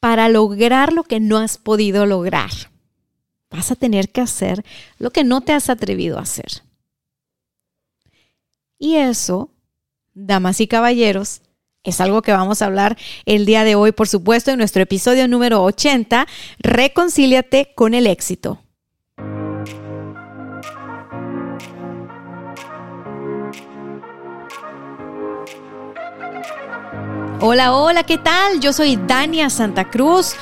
Para lograr lo que no has podido lograr, vas a tener que hacer lo que no te has atrevido a hacer. Y eso, damas y caballeros, es algo que vamos a hablar el día de hoy, por supuesto, en nuestro episodio número 80, Reconcíliate con el éxito. Hola, hola, ¿qué tal? Yo soy Dania Santa Cruz.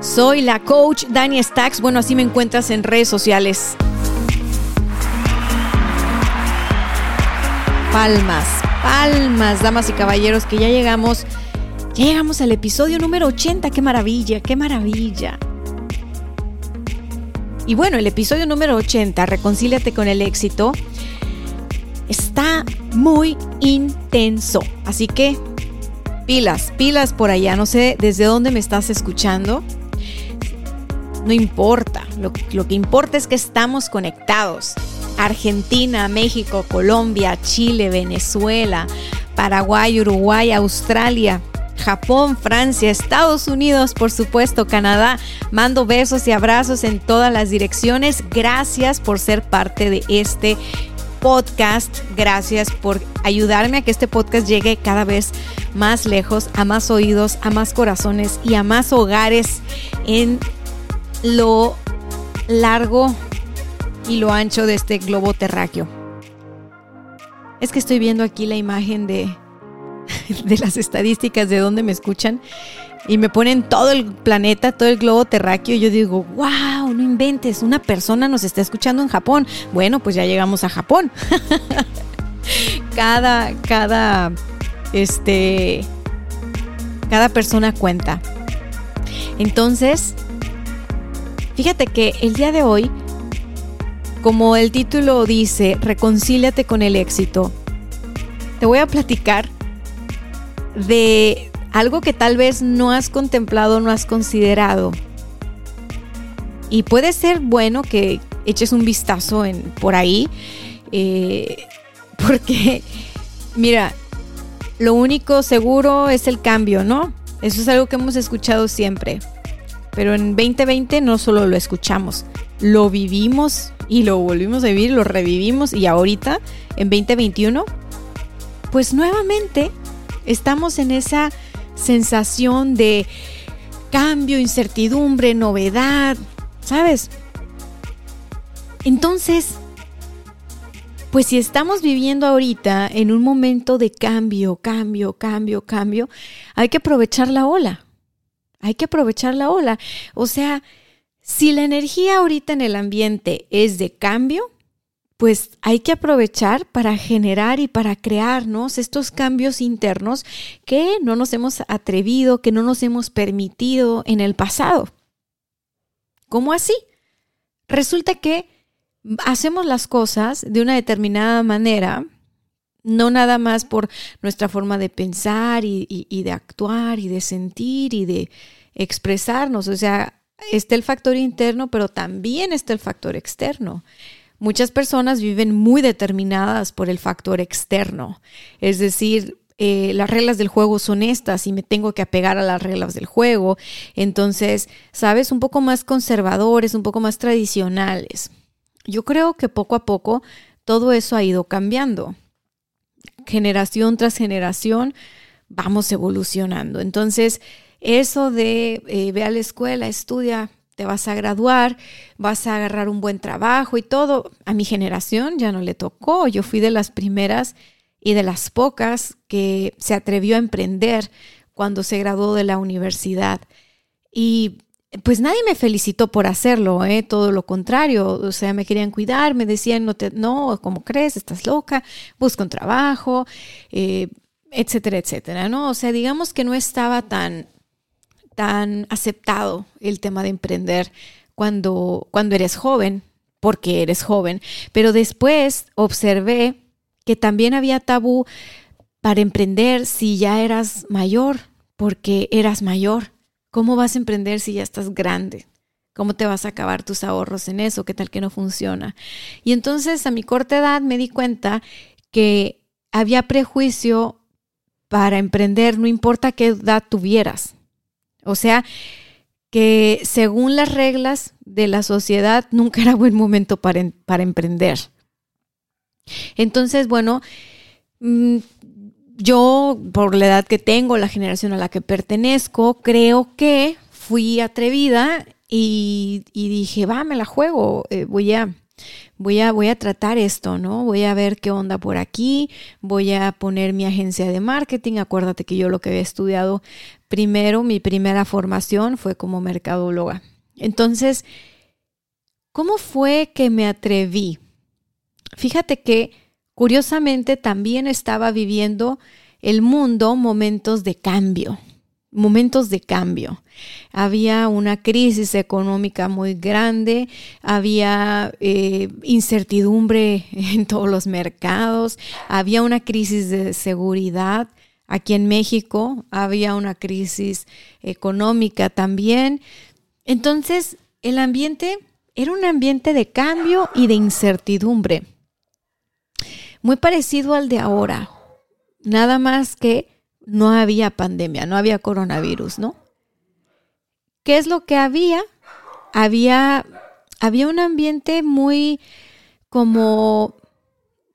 Soy la coach Dania Stacks. Bueno, así me encuentras en redes sociales. Palmas, palmas, damas y caballeros, que ya llegamos, ya llegamos al episodio número 80. ¡Qué maravilla, qué maravilla! Y bueno, el episodio número 80, Reconcíliate con el éxito, está muy intenso. Así que pilas, pilas por allá. No sé desde dónde me estás escuchando. No importa. Lo, que importa es que estamos conectados. Argentina, México, Colombia, Chile, Venezuela, Paraguay, Uruguay, Australia. Japón, Francia, Estados Unidos, por supuesto, Canadá. Mando besos y abrazos en todas las direcciones. Gracias por ser parte de este podcast. Gracias por ayudarme a que este podcast llegue cada vez más lejos, a más oídos, a más corazones y a más hogares en lo largo y lo ancho de este globo terráqueo. Es que estoy viendo aquí la imagen de, de las estadísticas de dónde me escuchan y me ponen todo el planeta, todo el globo terráqueo. Yo digo, wow, no inventes, una persona nos está escuchando en Japón. Bueno, pues ya llegamos a Japón. cada, cada, este, cada persona cuenta. Entonces, fíjate que el día de hoy, como el título dice, reconcíliate con el éxito, te voy a platicar de algo que tal vez no has contemplado, no has considerado. Y puede ser bueno que eches un vistazo en, por ahí, eh, porque, mira, lo único seguro es el cambio, ¿no? Eso es algo que hemos escuchado siempre. Pero en 2020 no solo lo escuchamos, lo vivimos y lo volvimos a vivir, lo revivimos y ahorita, en 2021, pues nuevamente estamos en esa sensación de cambio, incertidumbre, novedad, ¿sabes? Entonces, pues si estamos viviendo ahorita en un momento de cambio, cambio, cambio, cambio, hay que aprovechar la ola. Hay que aprovechar la ola. O sea, si la energía ahorita en el ambiente es de cambio, pues hay que aprovechar para generar y para crearnos estos cambios internos que no nos hemos atrevido, que no nos hemos permitido en el pasado. ¿Cómo así? Resulta que hacemos las cosas de una determinada manera, no nada más por nuestra forma de pensar y, de actuar y de sentir y de expresarnos. O sea, está el factor interno, pero también está el factor externo. Muchas personas viven muy determinadas por el factor externo, es decir, eh, las reglas del juego son estas y me tengo que apegar a las reglas del juego. Entonces, sabes, un poco más conservadores, un poco más tradicionales. Yo creo que poco a poco todo eso ha ido cambiando. Generación tras generación vamos evolucionando. Entonces, eso de eh, ve a la escuela, estudia, te vas a graduar, vas a agarrar un buen trabajo y todo. A mi generación ya no le tocó. Yo fui de las primeras y de las pocas que se atrevió a emprender cuando se graduó de la universidad. Y pues nadie me felicitó por hacerlo, ¿eh? todo lo contrario, o sea, me querían cuidar, me decían, no, te, no ¿cómo crees? Estás loca, busca un trabajo, eh, etcétera, etcétera, ¿no? O sea, digamos que no estaba tan, tan aceptado el tema de emprender cuando, cuando eres joven, porque eres joven, pero después observé que también había tabú para emprender si ya eras mayor, porque eras mayor. ¿Cómo vas a emprender si ya estás grande? ¿Cómo te vas a acabar tus ahorros en eso? ¿Qué tal que no funciona? Y entonces a mi corta edad me di cuenta que había prejuicio para emprender, no importa qué edad tuvieras. O sea, que según las reglas de la sociedad nunca era buen momento para, para emprender. Entonces, bueno, mm, yo por la edad que tengo, la generación a la que pertenezco, creo que fui atrevida y, dije, va, me la juego, eh, voy a... Voy a, voy a tratar esto, ¿no? Voy a ver qué onda por aquí, voy a poner mi agencia de marketing. Acuérdate que yo lo que había estudiado primero, mi primera formación fue como mercadóloga. Entonces, ¿cómo fue que me atreví? Fíjate que curiosamente también estaba viviendo el mundo momentos de cambio momentos de cambio. Había una crisis económica muy grande, había eh, incertidumbre en todos los mercados, había una crisis de seguridad. Aquí en México había una crisis económica también. Entonces, el ambiente era un ambiente de cambio y de incertidumbre. Muy parecido al de ahora. Nada más que no había pandemia, no había coronavirus, ¿no? ¿Qué es lo que había? Había, había un ambiente muy como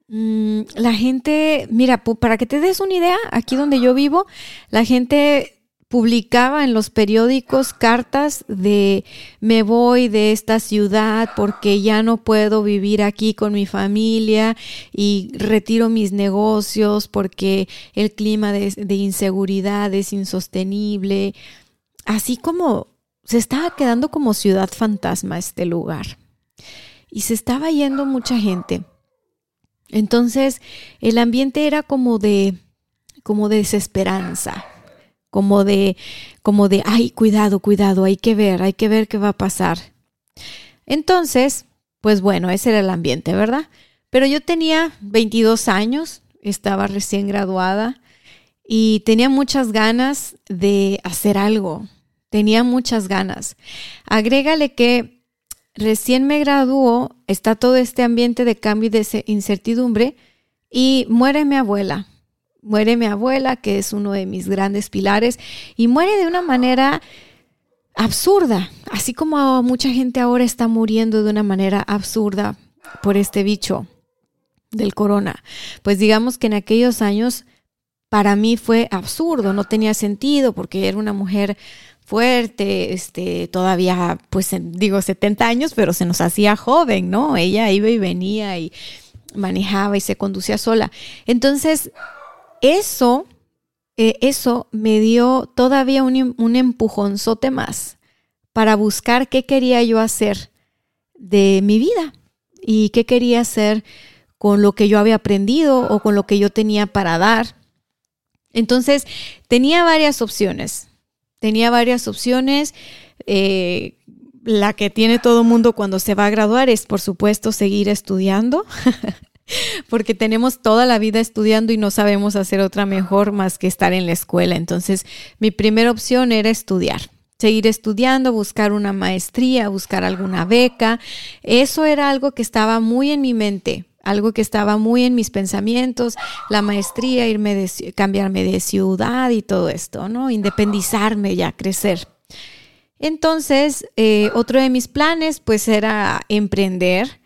mm, la gente, mira, para que te des una idea, aquí donde yo vivo, la gente publicaba en los periódicos cartas de me voy de esta ciudad porque ya no puedo vivir aquí con mi familia y retiro mis negocios porque el clima de, inseguridad es insostenible. Así como se estaba quedando como ciudad fantasma este lugar. Y se estaba yendo mucha gente. Entonces el ambiente era como de como de desesperanza como de, como de, ay, cuidado, cuidado, hay que ver, hay que ver qué va a pasar. Entonces, pues bueno, ese era el ambiente, ¿verdad? Pero yo tenía 22 años, estaba recién graduada y tenía muchas ganas de hacer algo, tenía muchas ganas. Agrégale que recién me graduó, está todo este ambiente de cambio y de incertidumbre y muere mi abuela muere mi abuela, que es uno de mis grandes pilares, y muere de una manera absurda, así como mucha gente ahora está muriendo de una manera absurda por este bicho del corona. Pues digamos que en aquellos años para mí fue absurdo, no tenía sentido porque era una mujer fuerte, este, todavía, pues digo 70 años, pero se nos hacía joven, ¿no? Ella iba y venía y manejaba y se conducía sola. Entonces, eso, eh, eso me dio todavía un, un empujonzote más para buscar qué quería yo hacer de mi vida y qué quería hacer con lo que yo había aprendido o con lo que yo tenía para dar. Entonces, tenía varias opciones. Tenía varias opciones. Eh, la que tiene todo mundo cuando se va a graduar es, por supuesto, seguir estudiando. porque tenemos toda la vida estudiando y no sabemos hacer otra mejor más que estar en la escuela. Entonces, mi primera opción era estudiar seguir estudiando, buscar una maestría, buscar alguna beca. Eso era algo que estaba muy en mi mente, algo que estaba muy en mis pensamientos, la maestría, irme de, cambiarme de ciudad y todo esto, ¿no? Independizarme ya, crecer. Entonces, eh, otro de mis planes pues era emprender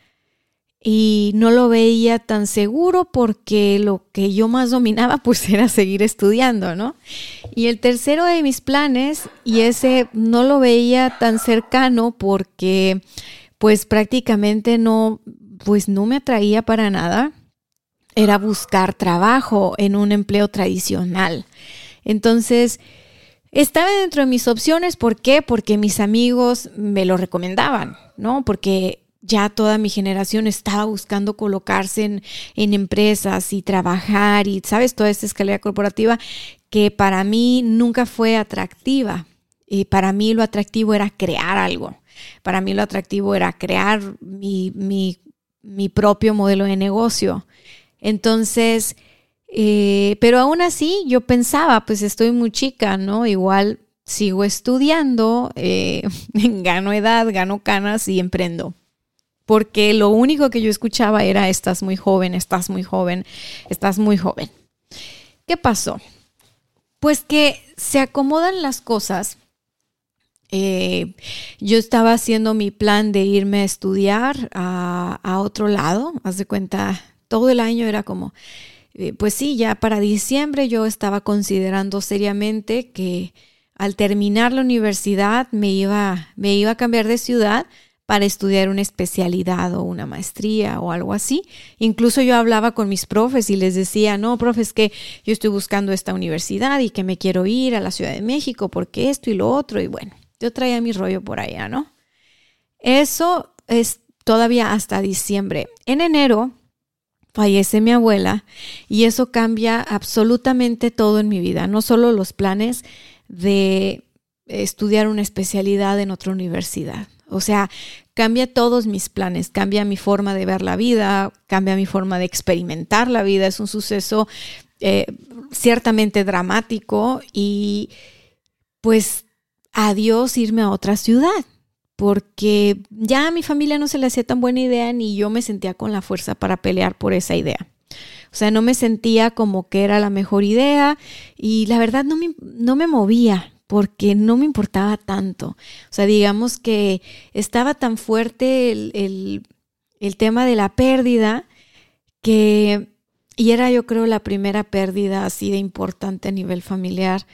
y no lo veía tan seguro porque lo que yo más dominaba pues era seguir estudiando, ¿no? Y el tercero de mis planes, y ese no lo veía tan cercano porque pues prácticamente no, pues no me atraía para nada, era buscar trabajo en un empleo tradicional. Entonces, estaba dentro de mis opciones, ¿por qué? Porque mis amigos me lo recomendaban, ¿no? Porque ya toda mi generación estaba buscando colocarse en, empresas y trabajar y, ¿sabes? Toda esta escalera corporativa que para mí nunca fue atractiva. Y para mí lo atractivo era crear algo. Para mí lo atractivo era crear mi, mi, propio modelo de negocio. Entonces, eh, pero aún así yo pensaba, pues estoy muy chica, ¿no? Igual sigo estudiando, eh, gano edad, gano canas y emprendo. Porque lo único que yo escuchaba era, estás muy joven, estás muy joven, estás muy joven. ¿Qué pasó? Pues que se acomodan las cosas. Eh, yo estaba haciendo mi plan de irme a estudiar a, otro lado. Haz de cuenta, todo el año era como, eh, pues sí, ya para diciembre yo estaba considerando seriamente que al terminar la universidad me iba, me iba a cambiar de ciudad para estudiar una especialidad o una maestría o algo así. Incluso yo hablaba con mis profes y les decía, no, profes, que yo estoy buscando esta universidad y que me quiero ir a la Ciudad de México porque esto y lo otro. Y bueno, yo traía mi rollo por allá, ¿no? Eso es todavía hasta diciembre. En enero fallece mi abuela y eso cambia absolutamente todo en mi vida, no solo los planes de estudiar una especialidad en otra universidad. O sea, cambia todos mis planes, cambia mi forma de ver la vida, cambia mi forma de experimentar la vida. Es un suceso eh, ciertamente dramático y pues adiós irme a otra ciudad porque ya a mi familia no se le hacía tan buena idea ni yo me sentía con la fuerza para pelear por esa idea. O sea, no me sentía como que era la mejor idea y la verdad no me, no me movía porque no me importaba tanto. O sea, digamos que estaba tan fuerte el, tema de la pérdida que, y era yo creo la primera pérdida así de importante a nivel familiar,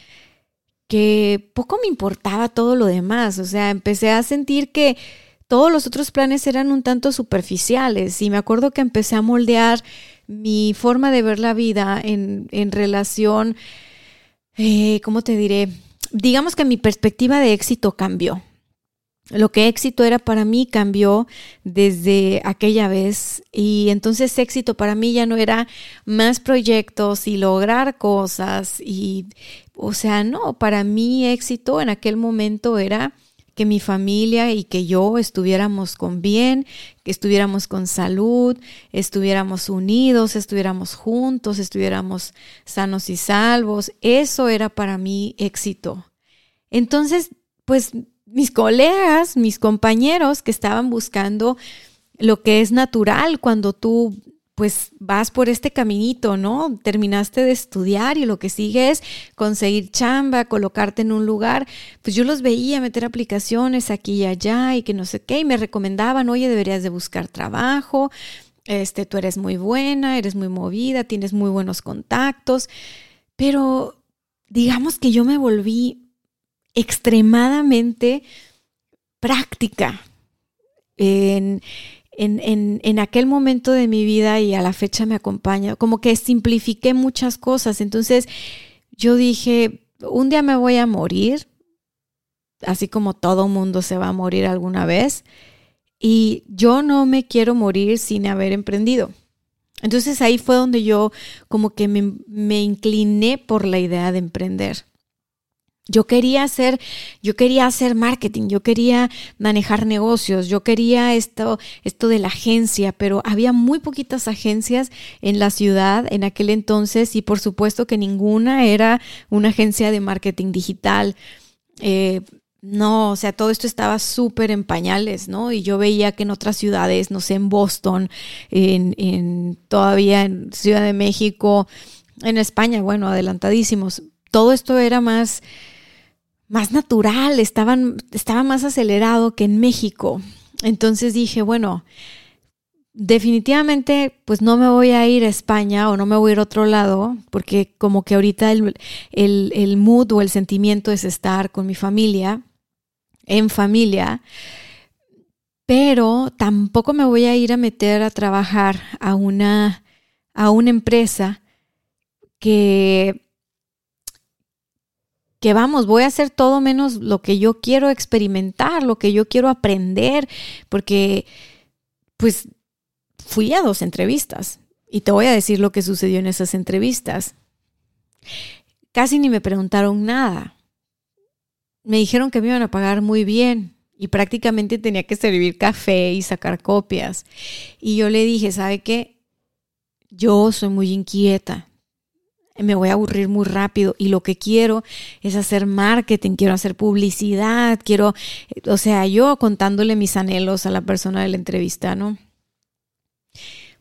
que poco me importaba todo lo demás. O sea, empecé a sentir que todos los otros planes eran un tanto superficiales y me acuerdo que empecé a moldear mi forma de ver la vida en, relación, eh, ¿cómo te diré? Digamos que mi perspectiva de éxito cambió. Lo que éxito era para mí cambió desde aquella vez y entonces éxito para mí ya no era más proyectos y lograr cosas y, o sea, no, para mí éxito en aquel momento era que mi familia y que yo estuviéramos con bien, que estuviéramos con salud, estuviéramos unidos, estuviéramos juntos, estuviéramos sanos y salvos. Eso era para mí éxito. Entonces, pues mis colegas, mis compañeros que estaban buscando lo que es natural cuando tú pues vas por este caminito, ¿no? Terminaste de estudiar y lo que sigue es conseguir chamba, colocarte en un lugar. Pues yo los veía meter aplicaciones aquí y allá y que no sé qué, y me recomendaban, oye, deberías de buscar trabajo, este, tú eres muy buena, eres muy movida, tienes muy buenos contactos, pero digamos que yo me volví extremadamente práctica en en, aquel momento de mi vida y a la fecha me acompaña, como que simplifiqué muchas cosas. Entonces yo dije, un día me voy a morir, así como todo mundo se va a morir alguna vez, y yo no me quiero morir sin haber emprendido. Entonces ahí fue donde yo como que me, me incliné por la idea de emprender. Yo quería hacer, yo quería hacer marketing, yo quería manejar negocios, yo quería esto, esto de la agencia, pero había muy poquitas agencias en la ciudad en aquel entonces y por supuesto que ninguna era una agencia de marketing digital. Eh, no, o sea, todo esto estaba súper en pañales, ¿no? Y yo veía que en otras ciudades, no sé, en Boston, en, en todavía en Ciudad de México, en España, bueno, adelantadísimos. Todo esto era más, más natural, estaban, estaba más acelerado que en México. Entonces dije, bueno, definitivamente pues no me voy a ir a España o no me voy a ir a otro lado, porque como que ahorita el, el, el mood o el sentimiento es estar con mi familia, en familia, pero tampoco me voy a ir a meter a trabajar a una, a una empresa que que vamos, voy a hacer todo menos lo que yo quiero experimentar, lo que yo quiero aprender, porque pues fui a dos entrevistas y te voy a decir lo que sucedió en esas entrevistas. Casi ni me preguntaron nada. me dijeron que me iban a pagar muy bien y prácticamente tenía que servir café y sacar copias. Y yo le dije, ¿sabe qué? Yo soy muy inquieta, me voy a aburrir muy rápido y lo que quiero es hacer marketing, quiero hacer publicidad, quiero, o sea, yo contándole mis anhelos a la persona de la entrevista, ¿no?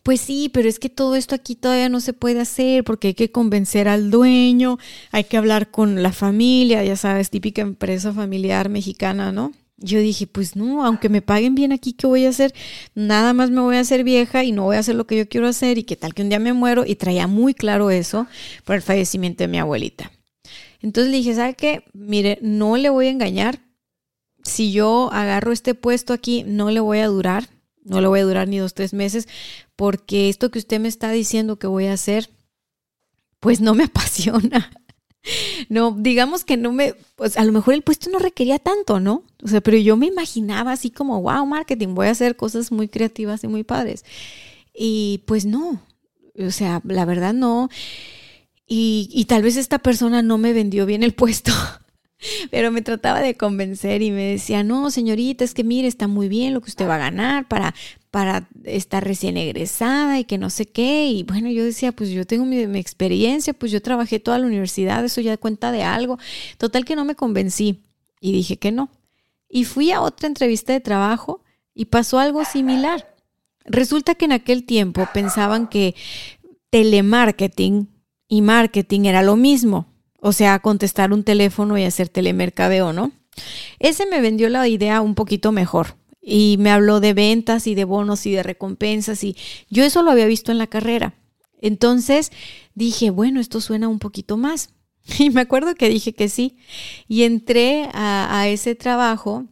Pues sí, pero es que todo esto aquí todavía no se puede hacer porque hay que convencer al dueño, hay que hablar con la familia, ya sabes, típica empresa familiar mexicana, ¿no? Yo dije, pues no, aunque me paguen bien aquí, ¿qué voy a hacer? Nada más me voy a hacer vieja y no voy a hacer lo que yo quiero hacer y que tal que un día me muero. Y traía muy claro eso por el fallecimiento de mi abuelita. Entonces le dije, ¿sabe qué? Mire, no le voy a engañar. Si yo agarro este puesto aquí, no le voy a durar. No le voy a durar ni dos, tres meses, porque esto que usted me está diciendo que voy a hacer, pues no me apasiona. No, digamos que no me, pues a lo mejor el puesto no requería tanto, ¿no? O sea, pero yo me imaginaba así como, wow, marketing, voy a hacer cosas muy creativas y muy padres. Y pues no, o sea, la verdad no. Y, y tal vez esta persona no me vendió bien el puesto. Pero me trataba de convencer y me decía, no, señorita, es que mire, está muy bien lo que usted va a ganar para, para estar recién egresada y que no sé qué. Y bueno, yo decía, pues yo tengo mi, experiencia, pues yo trabajé toda la universidad, eso ya cuenta de algo. Total que no me convencí y dije que no. Y fui a otra entrevista de trabajo y pasó algo similar. Resulta que en aquel tiempo pensaban que telemarketing y marketing era lo mismo, o sea, contestar un teléfono y hacer telemercadeo, ¿no? Ese me vendió la idea un poquito mejor y me habló de ventas y de bonos y de recompensas y yo eso lo había visto en la carrera. Entonces dije, bueno, esto suena un poquito más. Y me acuerdo que dije que sí. Y entré a, ese trabajo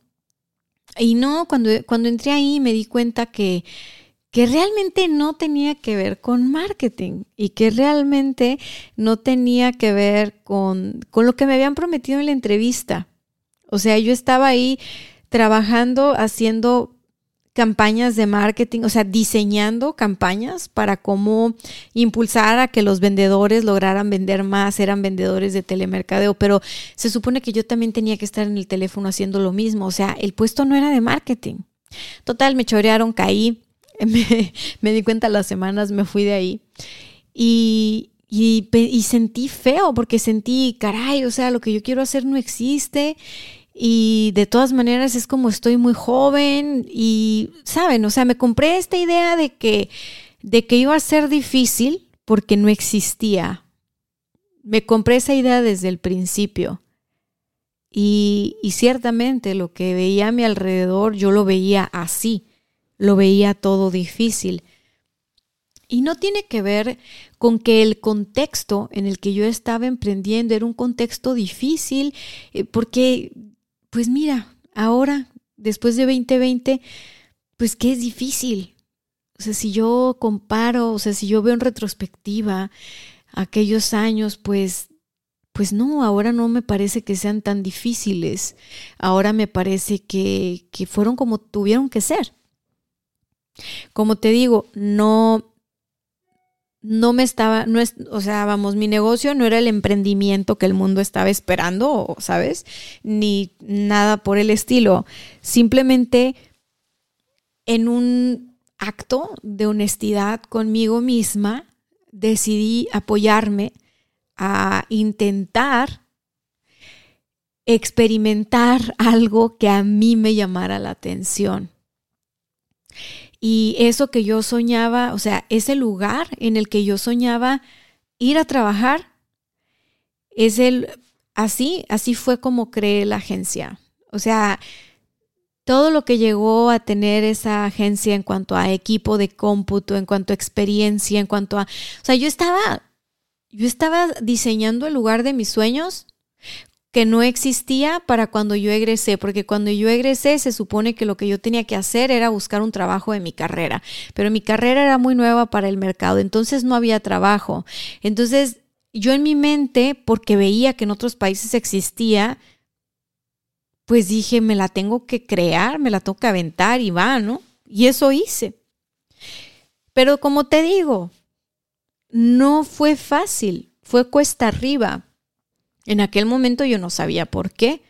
y no, cuando, cuando entré ahí me di cuenta que, que realmente no tenía que ver con marketing y que realmente no tenía que ver con, con lo que me habían prometido en la entrevista. O sea, yo estaba ahí trabajando, haciendo campañas de marketing, o sea, diseñando campañas para cómo impulsar a que los vendedores lograran vender más, eran vendedores de telemercadeo, pero se supone que yo también tenía que estar en el teléfono haciendo lo mismo, o sea, el puesto no era de marketing. Total, me chorearon, caí, me, di cuenta las semanas, me fui de ahí y, y, y sentí feo porque sentí, caray, o sea, lo que yo quiero hacer no existe y de todas maneras es como estoy muy joven y, ¿saben? O sea, me compré esta idea de que, de que iba a ser difícil porque no existía. Me compré esa idea desde el principio. Y, y ciertamente lo que veía a mi alrededor, yo lo veía así, lo veía todo difícil. Y no tiene que ver con que el contexto en el que yo estaba emprendiendo era un contexto difícil, eh, porque pues mira, ahora, después de 2020, pues que es difícil. O sea, si yo comparo, o sea, si yo veo en retrospectiva aquellos años, pues, pues no, ahora no me parece que sean tan difíciles. Ahora me parece que, que fueron como tuvieron que ser. Como te digo, no, no me estaba, no es, o sea, vamos, mi negocio no era el emprendimiento que el mundo estaba esperando, ¿sabes? Ni nada por el estilo. Simplemente en un acto de honestidad conmigo misma, decidí apoyarme a intentar experimentar algo que a mí me llamara la atención. Y eso que yo soñaba, o sea, ese lugar en el que yo soñaba ir a trabajar, es el, así, así fue como creé la agencia. O sea, todo lo que llegó a tener esa agencia en cuanto a equipo de cómputo, en cuanto a experiencia, en cuanto a, o sea, yo estaba, yo estaba diseñando el lugar de mis sueños que no existía para cuando yo egresé, porque cuando yo egresé se supone que lo que yo tenía que hacer era buscar un trabajo de mi carrera, pero mi carrera era muy nueva para el mercado, entonces no había trabajo. Entonces yo en mi mente, porque veía que en otros países existía, pues dije, me la tengo que crear, me la tengo que aventar y va, ¿no? Y eso hice. Pero como te digo, no fue fácil, fue cuesta arriba en aquel momento yo no sabía por qué.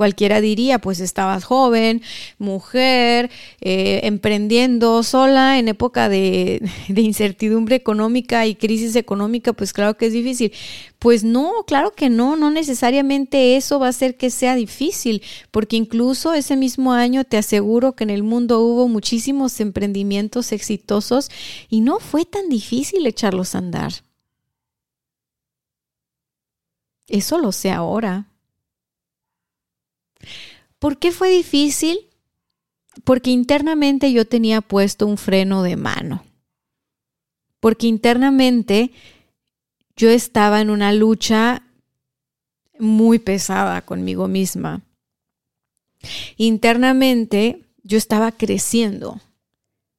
Cualquiera diría, pues estabas joven, mujer, eh, emprendiendo sola en época de, de, incertidumbre económica y crisis económica, pues claro que es difícil. Pues no, claro que no, no necesariamente eso va a hacer que sea difícil, porque incluso ese mismo año te aseguro que en el mundo hubo muchísimos emprendimientos exitosos y no fue tan difícil echarlos a andar. Eso lo sé ahora. ¿Por qué fue difícil? Porque internamente yo tenía puesto un freno de mano. Porque internamente yo estaba en una lucha muy pesada conmigo misma. Internamente yo estaba creciendo.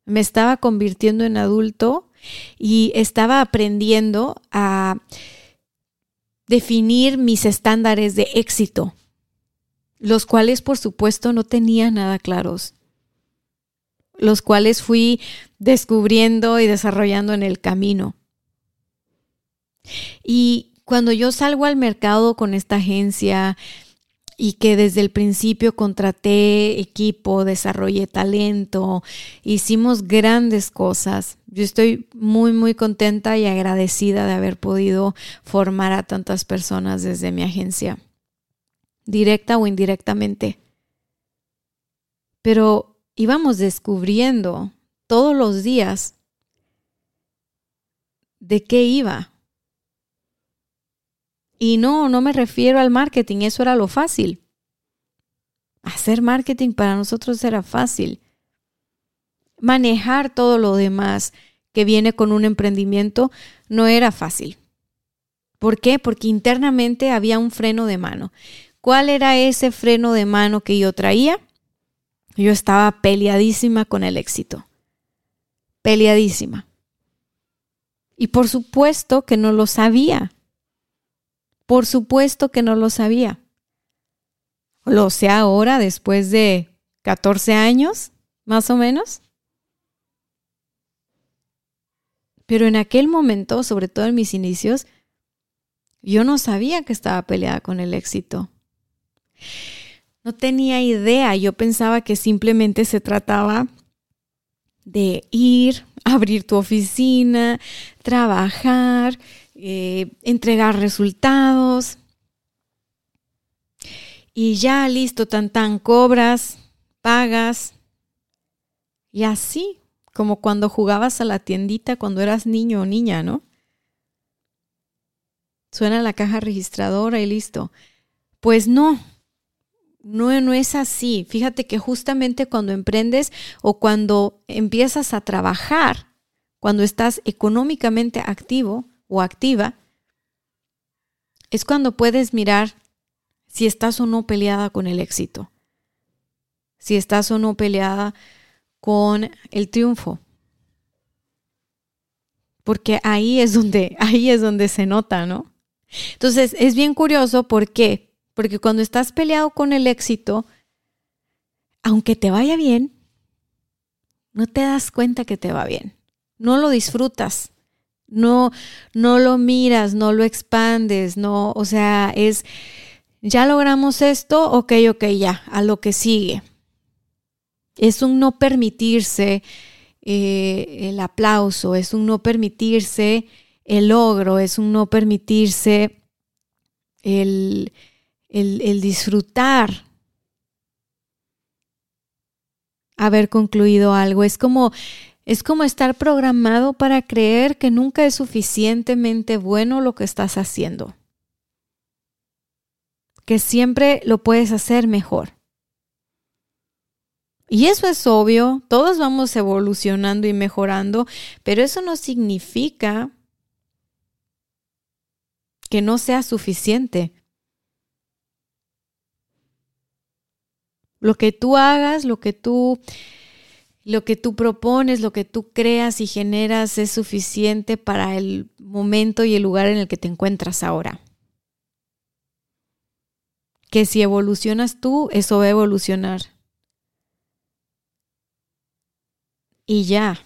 Me estaba convirtiendo en adulto y estaba aprendiendo a definir mis estándares de éxito los cuales por supuesto no tenía nada claros, los cuales fui descubriendo y desarrollando en el camino. Y cuando yo salgo al mercado con esta agencia y que desde el principio contraté equipo, desarrollé talento, hicimos grandes cosas, yo estoy muy, muy contenta y agradecida de haber podido formar a tantas personas desde mi agencia directa o indirectamente. Pero íbamos descubriendo todos los días de qué iba. Y no, no me refiero al marketing, eso era lo fácil. Hacer marketing para nosotros era fácil. Manejar todo lo demás que viene con un emprendimiento no era fácil. ¿Por qué? Porque internamente había un freno de mano. ¿Cuál era ese freno de mano que yo traía? Yo estaba peleadísima con el éxito. Peleadísima. Y por supuesto que no lo sabía. Por supuesto que no lo sabía. Lo sé ahora, después de 14 años, más o menos. Pero en aquel momento, sobre todo en mis inicios, yo no sabía que estaba peleada con el éxito. No tenía idea, yo pensaba que simplemente se trataba de ir, abrir tu oficina, trabajar, eh, entregar resultados. Y ya listo, tan tan, cobras, pagas. Y así, como cuando jugabas a la tiendita cuando eras niño o niña, ¿no? Suena la caja registradora y listo. Pues no, no, no es así. Fíjate que justamente cuando emprendes o cuando empiezas a trabajar, cuando estás económicamente activo o activa, es cuando puedes mirar si estás o no peleada con el éxito, si estás o no peleada con el triunfo. Porque ahí es donde, ahí es donde se nota, ¿no? Entonces, es bien curioso porque porque cuando estás peleado con el éxito, aunque te vaya bien, no te das cuenta que te va bien. No lo disfrutas. No, no lo miras, no lo expandes, no, o sea, es, ya logramos esto, ok, ok, ya, a lo que sigue. Es un no permitirse eh, el aplauso, es un no permitirse el logro, es un no permitirse el, el, disfrutar haber concluido algo. Es como, es como estar programado para creer que nunca es suficientemente bueno lo que estás haciendo. Que siempre lo puedes hacer mejor. Y eso es obvio, todos vamos evolucionando y mejorando, pero eso no significa que no sea suficiente. Lo que tú hagas, lo que tú lo que tú propones, lo que tú creas y generas es suficiente para el momento y el lugar en el que te encuentras ahora. Que si evolucionas tú, eso va a evolucionar. Y ya.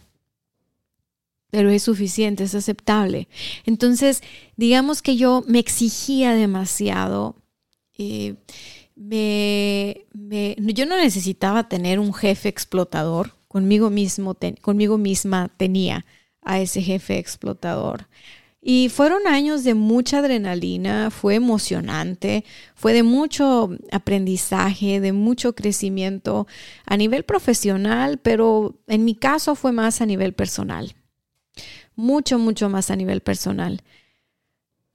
Pero es suficiente, es aceptable. Entonces, digamos que yo me exigía demasiado. Eh, me, yo no necesitaba tener un jefe explotador, conmigo, mismo, conmigo misma tenía a ese jefe explotador. Y fueron años de mucha adrenalina, fue emocionante, fue de mucho aprendizaje, de mucho crecimiento a nivel profesional, pero en mi caso fue más a nivel personal. Mucho, mucho más a nivel personal.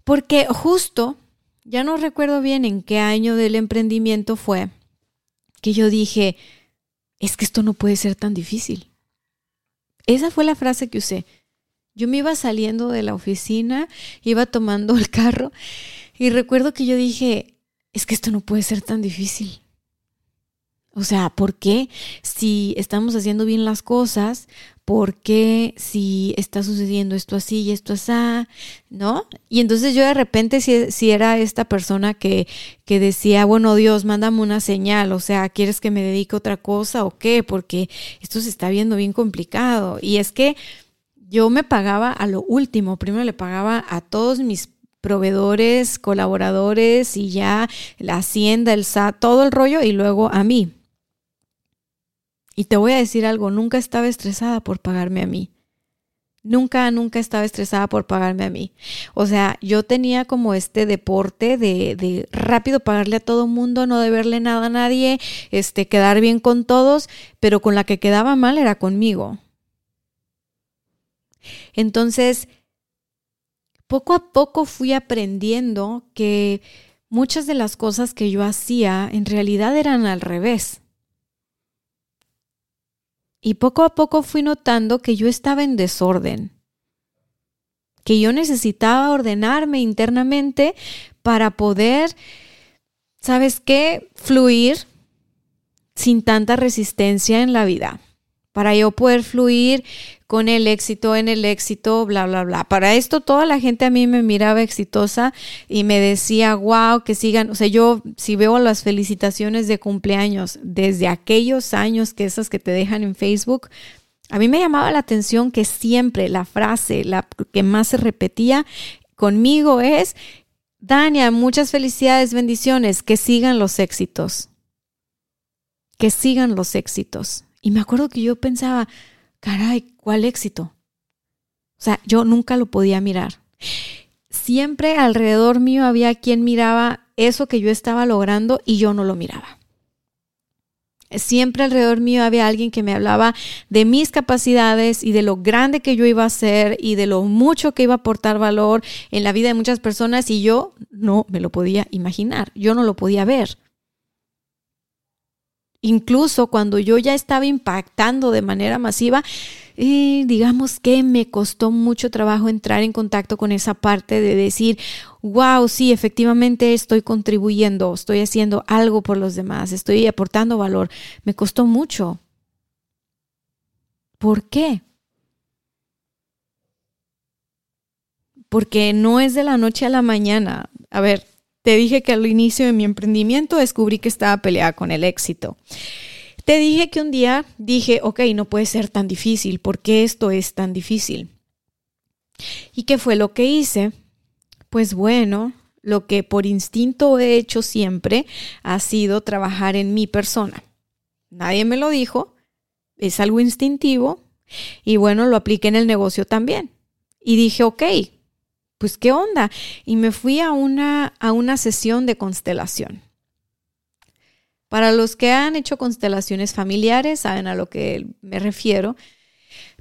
Porque justo, ya no recuerdo bien en qué año del emprendimiento fue, que yo dije, es que esto no puede ser tan difícil. Esa fue la frase que usé yo me iba saliendo de la oficina, iba tomando el carro y recuerdo que yo dije, es que esto no puede ser tan difícil. O sea, ¿por qué si estamos haciendo bien las cosas? ¿Por qué si está sucediendo esto así y esto así? ¿No? Y entonces yo de repente si, si era esta persona que, que decía, bueno, Dios, mándame una señal, o sea, ¿quieres que me dedique a otra cosa o qué? Porque esto se está viendo bien complicado. Y es que yo me pagaba a lo último. Primero le pagaba a todos mis proveedores, colaboradores y ya la hacienda, el SAT, todo el rollo y luego a mí. Y te voy a decir algo, nunca estaba estresada por pagarme a mí. Nunca, nunca estaba estresada por pagarme a mí. O sea, yo tenía como este deporte de, de rápido pagarle a todo mundo, no deberle nada a nadie, este, quedar bien con todos, pero con la que quedaba mal era conmigo. Entonces, poco a poco fui aprendiendo que muchas de las cosas que yo hacía en realidad eran al revés. Y poco a poco fui notando que yo estaba en desorden, que yo necesitaba ordenarme internamente para poder, ¿sabes qué?, fluir sin tanta resistencia en la vida para yo poder fluir con el éxito, en el éxito, bla, bla, bla. Para esto toda la gente a mí me miraba exitosa y me decía, wow, que sigan, o sea, yo si veo las felicitaciones de cumpleaños desde aquellos años que esas que te dejan en Facebook, a mí me llamaba la atención que siempre la frase, la que más se repetía conmigo es, Dania, muchas felicidades, bendiciones, que sigan los éxitos. Que sigan los éxitos. Y me acuerdo que yo pensaba, caray, ¿cuál éxito? O sea, yo nunca lo podía mirar. Siempre alrededor mío había quien miraba eso que yo estaba logrando y yo no lo miraba. Siempre alrededor mío había alguien que me hablaba de mis capacidades y de lo grande que yo iba a ser y de lo mucho que iba a aportar valor en la vida de muchas personas y yo no me lo podía imaginar, yo no lo podía ver. Incluso cuando yo ya estaba impactando de manera masiva, y digamos que me costó mucho trabajo entrar en contacto con esa parte de decir, wow, sí, efectivamente estoy contribuyendo, estoy haciendo algo por los demás, estoy aportando valor. Me costó mucho. ¿Por qué? Porque no es de la noche a la mañana. A ver, te dije que al inicio de mi emprendimiento descubrí que estaba peleada con el éxito. Te dije que un día dije, ok, no puede ser tan difícil, ¿por qué esto es tan difícil? ¿Y qué fue lo que hice? Pues bueno, lo que por instinto he hecho siempre ha sido trabajar en mi persona. Nadie me lo dijo, es algo instintivo y bueno, lo apliqué en el negocio también. Y dije, ok, pues qué onda. Y me fui a una, a una sesión de constelación. Para los que han hecho constelaciones familiares, saben a lo que me refiero.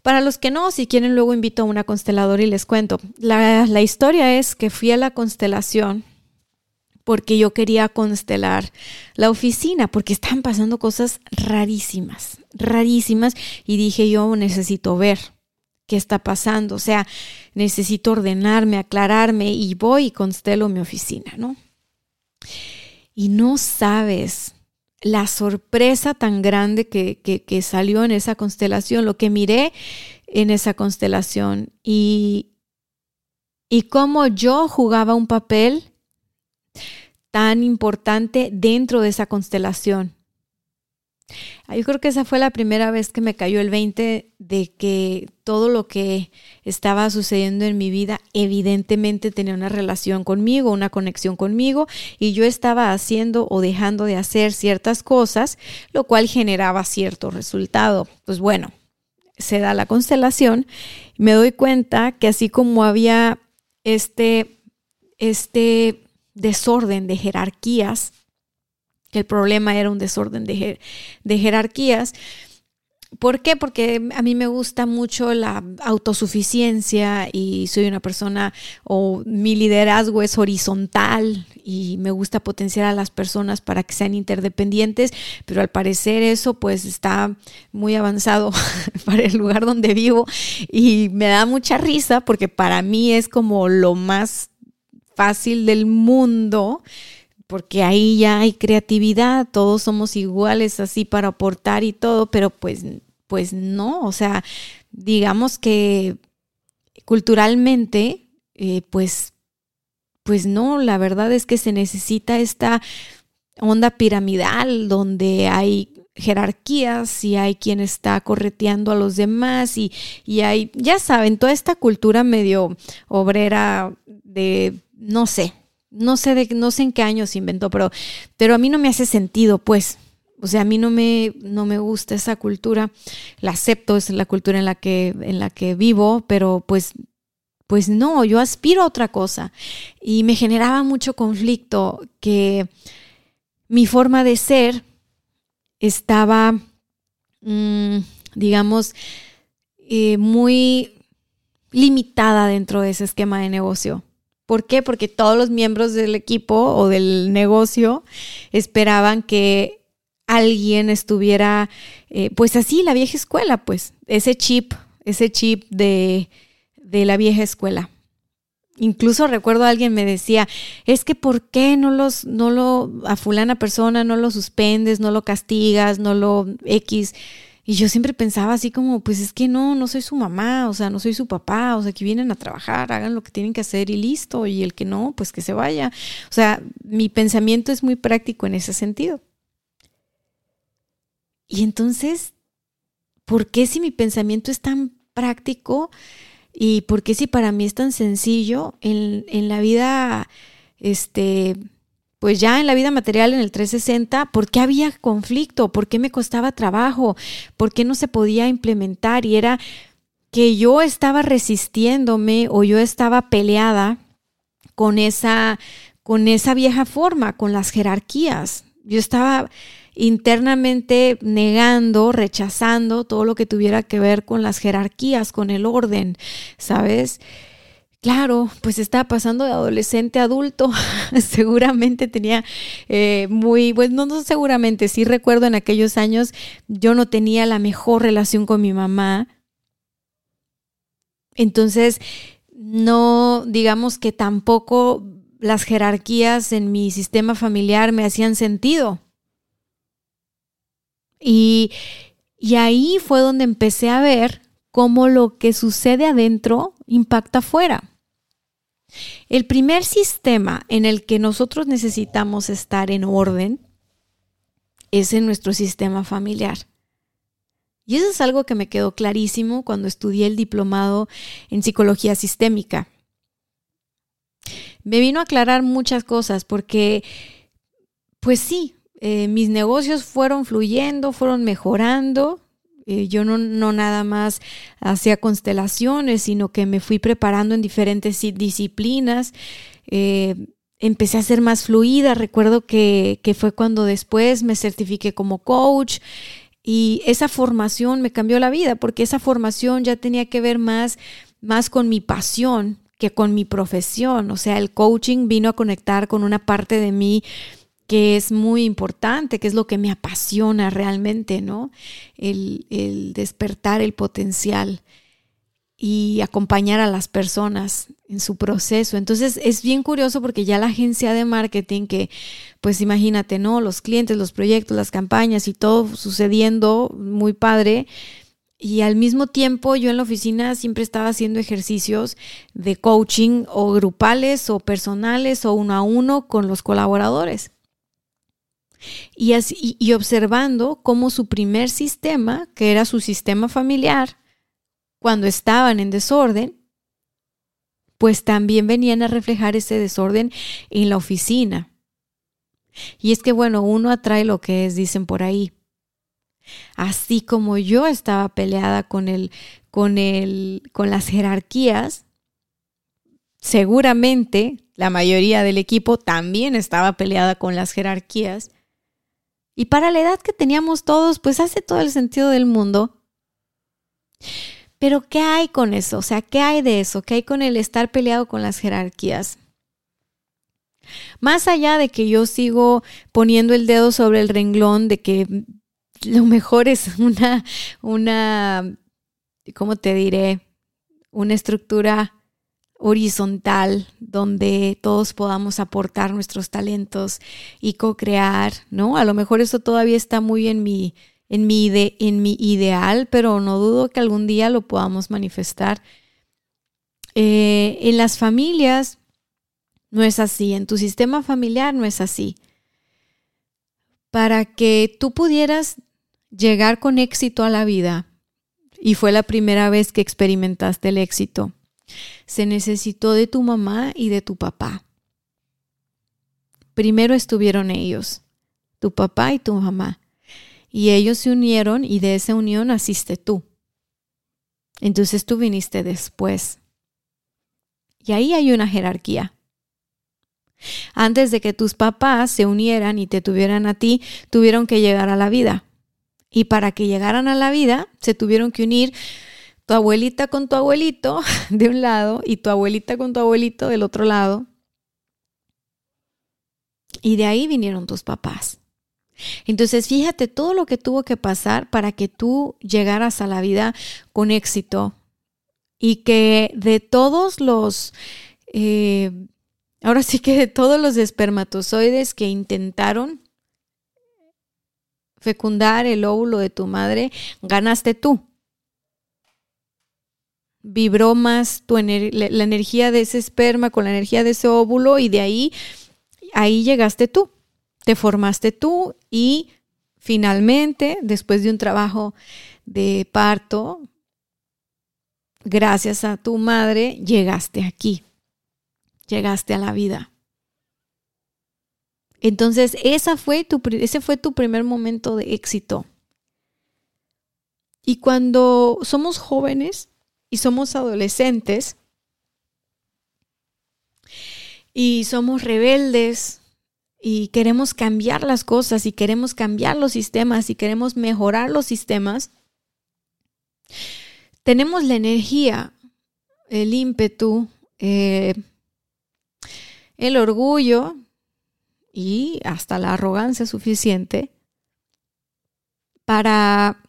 Para los que no, si quieren, luego invito a una consteladora y les cuento. La, la historia es que fui a la constelación porque yo quería constelar la oficina, porque están pasando cosas rarísimas, rarísimas, y dije yo necesito ver qué está pasando. O sea, necesito ordenarme, aclararme y voy y constelo mi oficina, ¿no? Y no sabes la sorpresa tan grande que, que, salió en esa constelación, lo que miré en esa constelación y, y cómo yo jugaba un papel tan importante dentro de esa constelación. Ah, yo creo que esa fue la primera vez que me cayó el 20 de que todo lo que estaba sucediendo en mi vida evidentemente tenía una relación conmigo, una conexión conmigo y yo estaba haciendo o dejando de hacer ciertas cosas, lo cual generaba cierto resultado. Pues bueno, se da la constelación, me doy cuenta que así como había este, este desorden de jerarquías, que el problema era un desorden de, de jerarquías. ¿Por qué? Porque a mí me gusta mucho la autosuficiencia y soy una persona o mi liderazgo es horizontal y me gusta potenciar a las personas para que sean interdependientes, pero al parecer eso pues está muy avanzado para el lugar donde vivo y me da mucha risa porque para mí es como lo más fácil del mundo porque ahí ya hay creatividad, todos somos iguales así para aportar y todo, pero pues, pues no, o sea, digamos que culturalmente, eh, pues, pues no, la verdad es que se necesita esta onda piramidal donde hay jerarquías y hay quien está correteando a los demás y, y hay, ya saben, toda esta cultura medio obrera de, no sé, no sé, de, no sé en qué año se inventó, pero, pero a mí no me hace sentido, pues. O sea, a mí no me, no me gusta esa cultura. La acepto, es la cultura en la que, en la que vivo, pero pues, pues no, yo aspiro a otra cosa. Y me generaba mucho conflicto que mi forma de ser estaba, mm, digamos, eh, muy limitada dentro de ese esquema de negocio. ¿Por qué? Porque todos los miembros del equipo o del negocio esperaban que alguien estuviera, eh, pues así, la vieja escuela, pues, ese chip, ese chip de, de la vieja escuela. Incluso recuerdo a alguien me decía, es que ¿por qué no los, no lo, a fulana persona no lo suspendes, no lo castigas, no lo X? Y yo siempre pensaba así como, pues es que no, no soy su mamá, o sea, no soy su papá, o sea, que vienen a trabajar, hagan lo que tienen que hacer y listo, y el que no, pues que se vaya. O sea, mi pensamiento es muy práctico en ese sentido. Y entonces, ¿por qué si mi pensamiento es tan práctico y por qué si para mí es tan sencillo en, en la vida, este, pues ya en la vida material, en el 360, ¿por qué había conflicto? ¿Por qué me costaba trabajo? ¿Por qué no se podía implementar? Y era que yo estaba resistiéndome o yo estaba peleada con esa, con esa vieja forma, con las jerarquías. Yo estaba internamente negando, rechazando todo lo que tuviera que ver con las jerarquías, con el orden, ¿sabes? Claro, pues estaba pasando de adolescente a adulto. seguramente tenía eh, muy, pues no, no seguramente, sí recuerdo en aquellos años yo no tenía la mejor relación con mi mamá. Entonces, no, digamos que tampoco las jerarquías en mi sistema familiar me hacían sentido. Y, y ahí fue donde empecé a ver cómo lo que sucede adentro impacta afuera. El primer sistema en el que nosotros necesitamos estar en orden es en nuestro sistema familiar. Y eso es algo que me quedó clarísimo cuando estudié el diplomado en psicología sistémica. Me vino a aclarar muchas cosas porque, pues sí, eh, mis negocios fueron fluyendo, fueron mejorando, eh, yo no, no, nada más hacía constelaciones, sino que me fui preparando en diferentes disciplinas. Eh, empecé a ser más fluida. Recuerdo que, que fue cuando después me certifiqué como coach. Y esa formación me cambió la vida porque esa formación ya tenía que ver más, más con mi pasión que con mi profesión. O sea, el coaching vino a conectar con una parte de mí que es muy importante, que es lo que me apasiona realmente, ¿no? El, despertar el potencial y acompañar a las personas en su proceso. Entonces es bien curioso porque ya la agencia de marketing que, pues imagínate, ¿no? Los clientes, los proyectos, las campañas y todo sucediendo muy padre. Y al mismo tiempo yo en la oficina siempre estaba haciendo ejercicios de coaching o grupales o personales o uno a uno con los colaboradores. Y, así, y observando cómo su primer sistema, que era su sistema familiar, cuando estaban en desorden, pues también venían a reflejar ese desorden en la oficina. Y es que, bueno, uno atrae lo que es, dicen por ahí. Así como yo estaba peleada con el, con el, con las jerarquías, seguramente la mayoría del equipo también estaba peleada con las jerarquías. Y para la edad que teníamos todos, pues hace todo el sentido del mundo. Pero ¿qué hay con eso? O sea, ¿qué hay de eso? ¿Qué hay con el estar peleado con las jerarquías? Más allá de que yo sigo poniendo el dedo sobre el renglón de que lo mejor es una, una, ¿cómo te diré? Una estructura horizontal donde todos podamos aportar nuestros talentos y co-crear, ¿no? A lo mejor eso todavía está muy en mi, en mi, en mi ideal, pero no dudo que algún día lo podamos manifestar. Eh, en las familias no es así, en tu sistema familiar no es así. Para que tú pudieras llegar con éxito a la vida, y fue la primera vez que experimentaste el éxito, se necesitó de tu mamá y de tu papá. Primero estuvieron ellos, tu papá y tu mamá. Y ellos se unieron y de esa unión naciste tú. Entonces tú viniste después. Y ahí hay una jerarquía. Antes de que tus papás se unieran y te tuvieran a ti, tuvieron que llegar a la vida. Y para que llegaran a la vida, se tuvieron que unir tu abuelita con tu abuelito de un lado y tu abuelita con tu abuelito del otro lado. Y de ahí vinieron tus papás. Entonces, fíjate todo lo que tuvo que pasar para que tú llegaras a la vida con éxito y que de todos los, eh, ahora sí que de todos los espermatozoides que intentaron fecundar el óvulo de tu madre, ganaste tú. Vibró más tu la energía de ese esperma con la energía de ese óvulo y de ahí, ahí llegaste tú te formaste tú y finalmente, después de un trabajo de parto, gracias a tu madre, llegaste aquí, llegaste a la vida. Entonces, esa fue tu, ese fue tu primer momento de éxito. Y cuando somos jóvenes y somos adolescentes y somos rebeldes y queremos cambiar las cosas y queremos cambiar los sistemas y queremos mejorar los sistemas, tenemos la energía, el ímpetu, eh, el orgullo y hasta la arrogancia suficiente para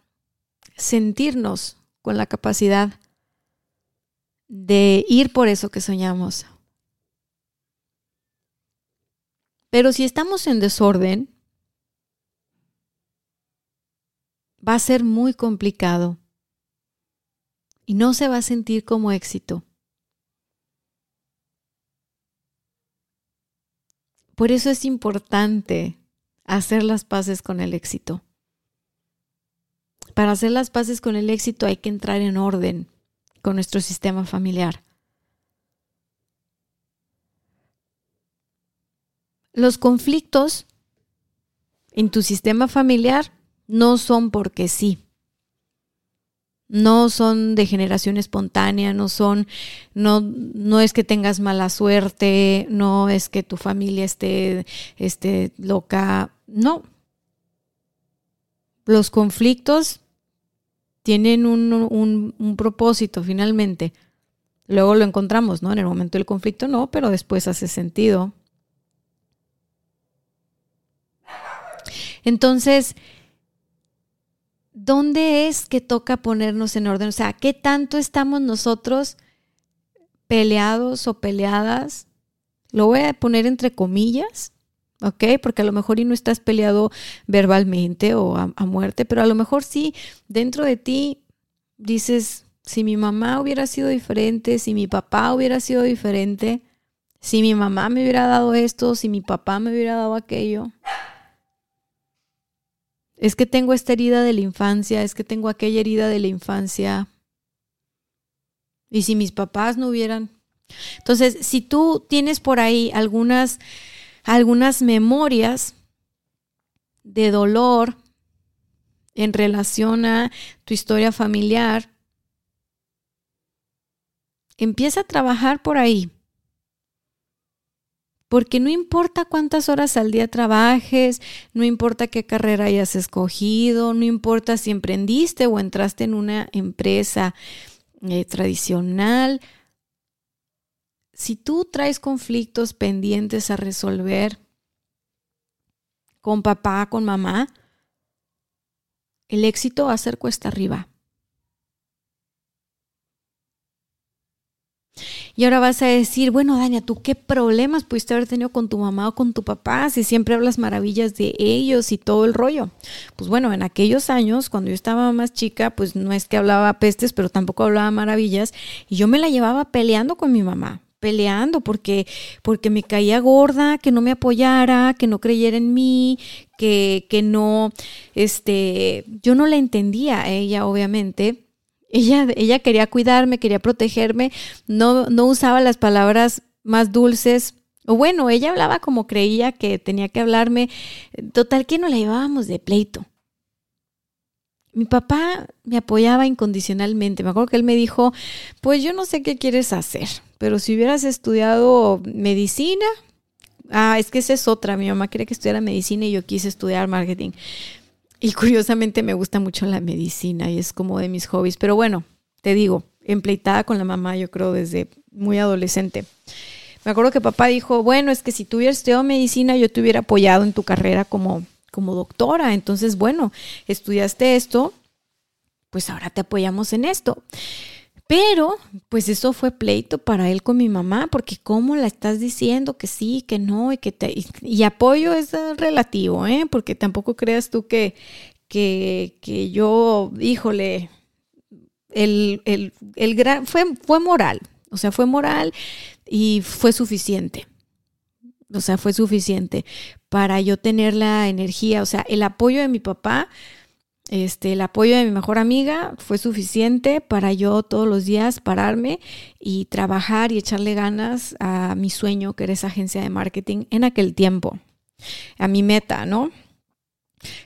sentirnos con la capacidad de ir por eso que soñamos, Pero si estamos en desorden, va a ser muy complicado y no se va a sentir como éxito. Por eso es importante hacer las paces con el éxito. Para hacer las paces con el éxito hay que entrar en orden con nuestro sistema familiar. Los conflictos en tu sistema familiar no son porque sí. No son de generación espontánea, no son, no, no es que tengas mala suerte, no es que tu familia esté, esté loca, no. Los conflictos tienen un, un, propósito finalmente. Luego lo encontramos, ¿no? En el momento del conflicto no, pero después hace sentido. Entonces, ¿dónde es que toca ponernos en orden? O sea, ¿qué tanto estamos nosotros peleados o peleadas? Lo voy a poner entre comillas, ¿ok? Porque a lo mejor y no estás peleado verbalmente o a, a muerte, pero a lo mejor sí, dentro de ti dices, si mi mamá hubiera sido diferente, si mi papá hubiera sido diferente, si mi mamá me hubiera dado esto, si mi papá me hubiera dado aquello. Es que tengo esta herida de la infancia, es que tengo aquella herida de la infancia. Y si mis papás no hubieran. Entonces, si tú tienes por ahí algunas, algunas memorias de dolor en relación a tu historia familiar, empieza a trabajar por ahí. Porque no importa cuántas horas al día trabajes, no importa qué carrera hayas escogido, no importa si emprendiste o entraste en una empresa eh, tradicional, si tú traes conflictos pendientes a resolver con papá, con mamá, el éxito va a ser cuesta arriba. Y ahora vas a decir, bueno, Dania, ¿tú qué problemas pudiste haber tenido con tu mamá o con tu papá si siempre hablas maravillas de ellos y todo el rollo? Pues bueno, en aquellos años, cuando yo estaba más chica, pues no es que hablaba pestes, pero tampoco hablaba maravillas. Y yo me la llevaba peleando con mi mamá peleando porque, porque me caía gorda, que no me apoyara, que no creyera en mí, que, que no, este, yo no la entendía ella, obviamente, ella, ella quería cuidarme, quería protegerme, no, no usaba las palabras más dulces. O bueno, ella hablaba como creía que tenía que hablarme. Total que no la llevábamos de pleito. Mi papá me apoyaba incondicionalmente. Me acuerdo que él me dijo, pues yo no sé qué quieres hacer, pero si hubieras estudiado medicina, ah, es que esa es otra. Mi mamá quería que estudiara medicina y yo quise estudiar marketing. Y curiosamente me gusta mucho la medicina y es como de mis hobbies. Pero bueno, te digo, empleitada con la mamá, yo creo, desde muy adolescente. Me acuerdo que papá dijo, bueno, es que si tú hubieras estudiado medicina, yo te hubiera apoyado en tu carrera como, como doctora. Entonces, bueno, estudiaste esto, pues ahora te apoyamos en esto. Pero, pues eso fue pleito para él con mi mamá, porque cómo la estás diciendo que sí, que no, y que te, y, apoyo es relativo, ¿eh? Porque tampoco creas tú que, que, que yo, híjole, el, el, el gran, fue, fue moral, o sea, fue moral y fue suficiente. O sea, fue suficiente para yo tener la energía, o sea, el apoyo de mi papá este, el apoyo de mi mejor amiga fue suficiente para yo todos los días pararme y trabajar y echarle ganas a mi sueño, que era esa agencia de marketing en aquel tiempo, a mi meta, ¿no?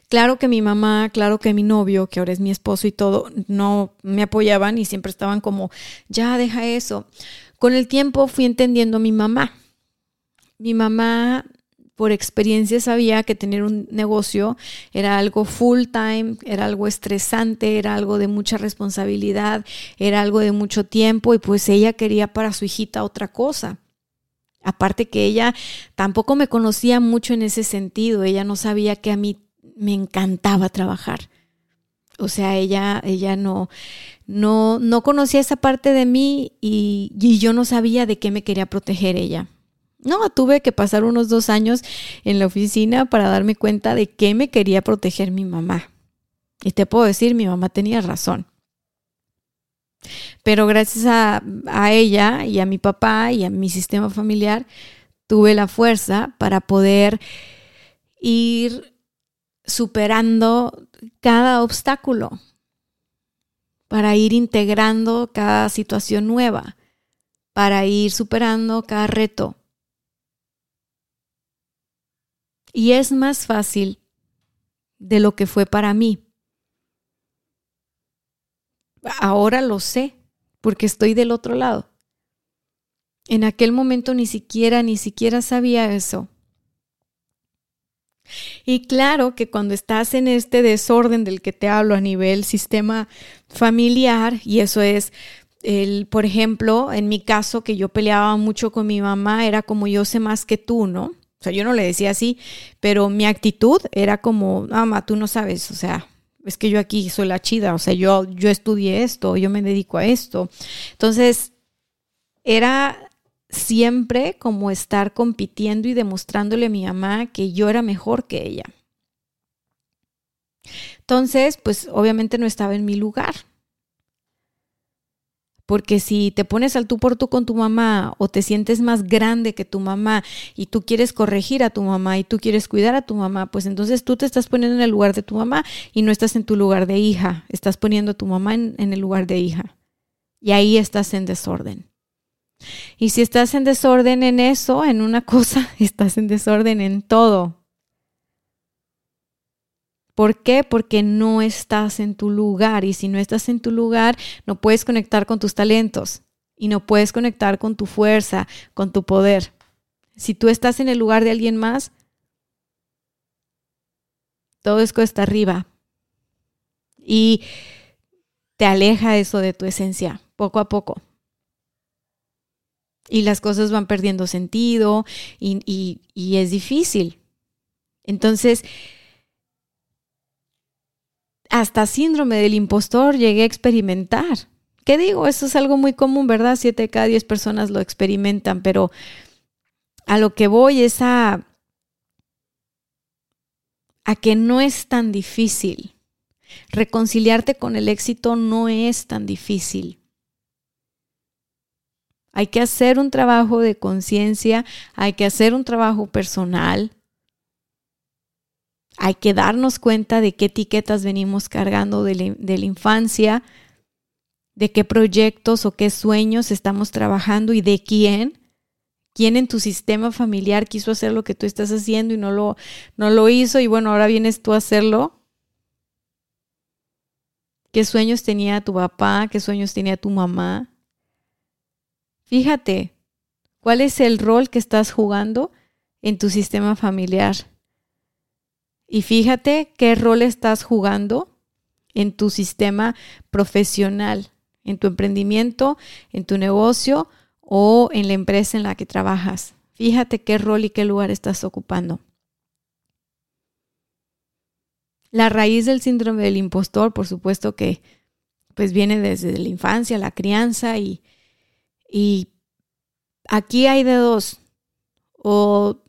Claro que mi mamá, claro que mi novio, que ahora es mi esposo y todo, no me apoyaban y siempre estaban como, ya deja eso. Con el tiempo fui entendiendo a mi mamá. Mi mamá por experiencia sabía que tener un negocio era algo full time, era algo estresante, era algo de mucha responsabilidad, era algo de mucho tiempo y pues ella quería para su hijita otra cosa. Aparte que ella tampoco me conocía mucho en ese sentido, ella no sabía que a mí me encantaba trabajar. O sea, ella, ella no, no, no conocía esa parte de mí y, y yo no sabía de qué me quería proteger ella. No, tuve que pasar unos dos años en la oficina para darme cuenta de qué me quería proteger mi mamá. Y te puedo decir, mi mamá tenía razón. Pero gracias a, a, ella y a mi papá y a mi sistema familiar, tuve la fuerza para poder ir superando cada obstáculo, para ir integrando cada situación nueva, para ir superando cada reto Y es más fácil de lo que fue para mí. Ahora lo sé, porque estoy del otro lado. En aquel momento ni siquiera, ni siquiera sabía eso. Y claro que cuando estás en este desorden del que te hablo a nivel sistema familiar, y eso es el, por ejemplo, en mi caso que yo peleaba mucho con mi mamá, era como yo sé más que tú, ¿no? O sea, yo no le decía así, pero mi actitud era como, mamá, tú no sabes, o sea, es que yo aquí soy la chida, o sea, yo, yo estudié esto, yo me dedico a esto. Entonces, era siempre como estar compitiendo y demostrándole a mi mamá que yo era mejor que ella. Entonces, pues obviamente no estaba en mi lugar. Porque si te pones al tú por tú con tu mamá o te sientes más grande que tu mamá y tú quieres corregir a tu mamá y tú quieres cuidar a tu mamá, pues entonces tú te estás poniendo en el lugar de tu mamá y no estás en tu lugar de hija, estás poniendo a tu mamá en, en el lugar de hija. Y ahí estás en desorden. Y si estás en desorden en eso, en una cosa, estás en desorden en todo. ¿Por qué? Porque no estás en tu lugar y si no estás en tu lugar, no puedes conectar con tus talentos y no puedes conectar con tu fuerza, con tu poder. Si tú estás en el lugar de alguien más, todo es cuesta arriba y te aleja eso de tu esencia poco a poco. Y las cosas van perdiendo sentido y, y es difícil. Entonces, hasta síndrome del impostor llegué a experimentar. ¿Qué digo? Eso es algo muy común, ¿verdad? Siete de cada diez personas lo experimentan, pero a lo que voy es a, a que no es tan difícil. Reconciliarte con el éxito no es tan difícil. Hay que hacer un trabajo de conciencia, hay que hacer un trabajo personal, hay que darnos cuenta de qué etiquetas venimos cargando de la, infancia, de qué proyectos o qué sueños estamos trabajando y de quién. ¿Quién en tu sistema familiar quiso hacer lo que tú estás haciendo y no lo, no lo hizo? Y bueno, ahora vienes tú a hacerlo. ¿Qué sueños tenía tu papá? ¿Qué sueños tenía tu mamá? Fíjate, ¿cuál es el rol que estás jugando en tu sistema familiar? Y fíjate qué rol estás jugando en tu sistema profesional, en tu emprendimiento, en tu negocio o en la empresa en la que trabajas. Fíjate qué rol y qué lugar estás ocupando. La raíz del síndrome del impostor, por supuesto que pues viene desde la infancia, la crianza y, y aquí hay de dos. O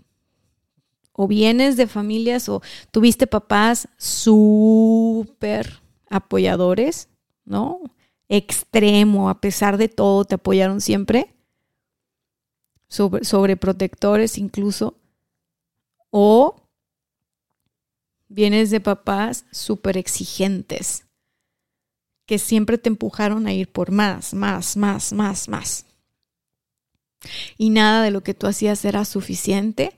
o vienes de familias o tuviste papás súper apoyadores, ¿no? Extremo, a pesar de todo, te apoyaron siempre, sobre, sobreprotectores incluso, o vienes de papás súper exigentes, que siempre te empujaron a ir por más, más, más, más, más. Y nada de lo que tú hacías era suficiente